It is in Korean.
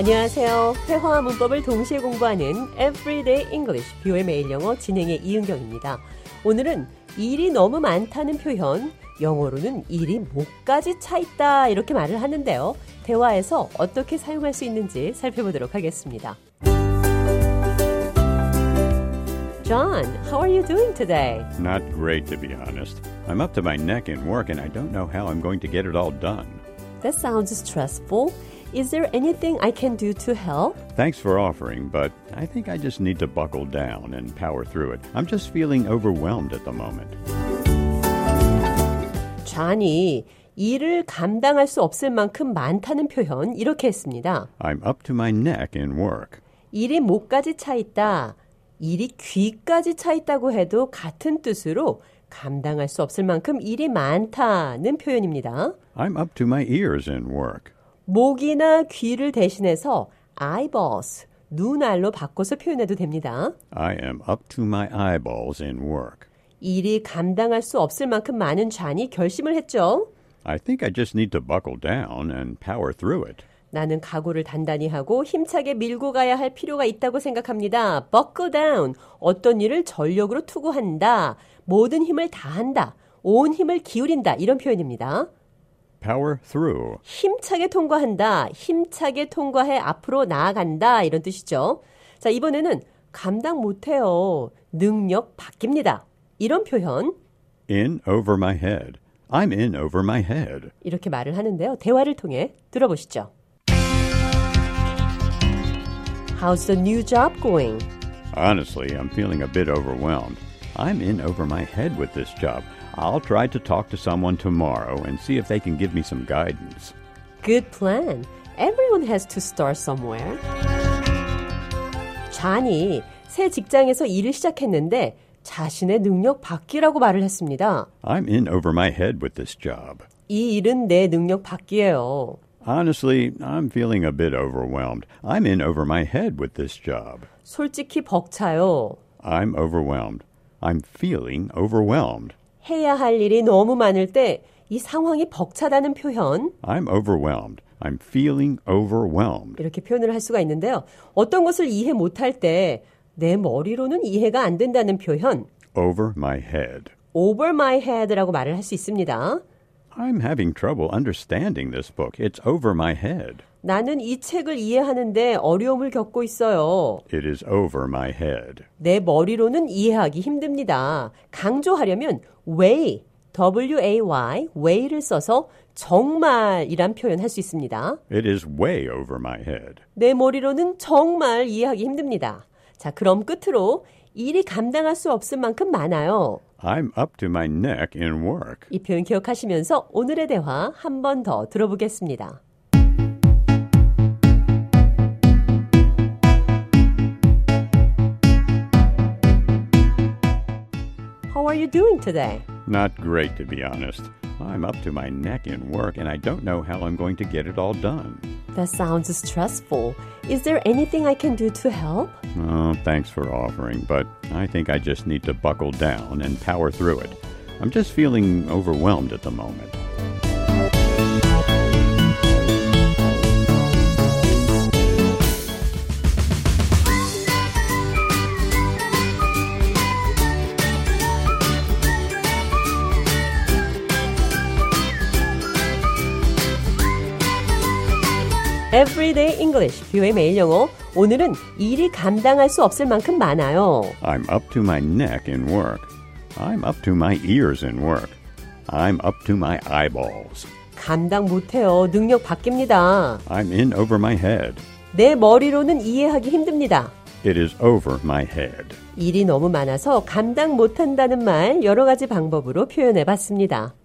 안녕하세요. 회화와 문법을 동시에 공부하는 Everyday English, 뷰의 매일 영어 진행의 이은경입니다. 오늘은 일이 너무 많다는 표현, 영어로는 일이 목까지 차 있다 이렇게 말을 하는데요. 대화에서 어떻게 사용할 수 있는지 살펴보도록 하겠습니다. John, how are you doing today? Not great, to be honest. I'm up to my neck in work and I don't know how I'm going to get it all done. That sounds stressful. Is there anything I can do to help? Thanks for offering, but I think I just need to buckle down and power through it. I'm just feeling overwhelmed at the moment. 존이 일을 감당할 수 없을 만큼 많다는 표현 이렇게 했습니다. I'm up to my neck in work. 일이 목까지 차 있다. 일이 귀까지 차 있다고 해도 같은 뜻으로 감당할 수 없을 만큼 일이 많다는 표현입니다. I'm up to my ears in work. 목이나 귀를 대신해서 eyeballs, 눈알로 바꿔서 표현해도 됩니다. I am up to my eyeballs in work. 일이 감당할 수 없을 만큼 많은 잔이 결심을 했죠. I think I just need to buckle down and power through it. 나는 각오를 단단히 하고 힘차게 밀고 가야 할 필요가 있다고 생각합니다. buckle down. 어떤 일을 전력으로 투구한다. 모든 힘을 다한다. 온 힘을 기울인다. 이런 표현입니다. Power through. 힘차게 통과한다. 힘차게 통과해 앞으로 나아간다. 이런 뜻이죠. 자, 이번에는 감당 못해요. 능력 바뀝니다. 이런 표현. In over my head. I'm in over my head. 이렇게 말을 하는데요. 대화를 통해 들어보시죠. How's the new job going? Honestly, I'm feeling a bit overwhelmed. I'm in over my head with this job. I'll try to talk to someone tomorrow and see if they can give me some guidance. Good plan. Everyone has to start somewhere. 잔이 새 직장에서 일을 시작했는데 자신의 능력 밖이라고 말을 했습니다. I'm in over my head with this job. 이 일은 내 능력 밖이에요. Honestly, I'm feeling a bit overwhelmed. I'm in over my head with this job. 솔직히 벅차요. I'm overwhelmed. I'm feeling overwhelmed. 해야 할 일이 너무 많을 때 이 상황이 벅차다는 표현 I'm overwhelmed. I'm feeling overwhelmed. 이렇게 표현을 할 수가 있는데요. 어떤 것을 이해 못할 때 내 머리로는 이해가 안 된다는 표현 Over my head. over my head라고 말을 할 수 있습니다. I'm having trouble understanding this book. It's over my head. 나는 이 책을 이해하는데 어려움을 겪고 있어요. It is over my head. 내 머리로는 이해하기 힘듭니다. 강조하려면 way, W-A-Y, way를 써서 정말이란 표현 할 수 있습니다. It is way over my head. 내 머리로는 정말 이해하기 힘듭니다. 자, 그럼 끝으로 일이 감당할 수 없을 만큼 많아요. I'm up to my neck in work. 이 표현 기억하시면서 오늘의 대화 한 번 더 들어보겠습니다. Doing today? Not great, to be honest. I'm up to my neck in work and I don't know how I'm going to get it all done. That sounds stressful. Is there anything I can do to help? Oh, thanks for offering, but I think I just need to buckle down and power through it. I'm just feeling overwhelmed at the moment. Everyday English, 뷰의 매일 영어. 오늘은 일이 감당할 수 없을 만큼 많아요. I'm up to my neck in work. I'm up to my ears in work. I'm up to my eyeballs. 감당 못해요. 능력 바뀝니다. I'm in over my head. 내 머리로는 이해하기 힘듭니다. It is over my head. 일이 너무 많아서 감당 못한다는 말 여러 가지 방법으로 표현해 봤습니다.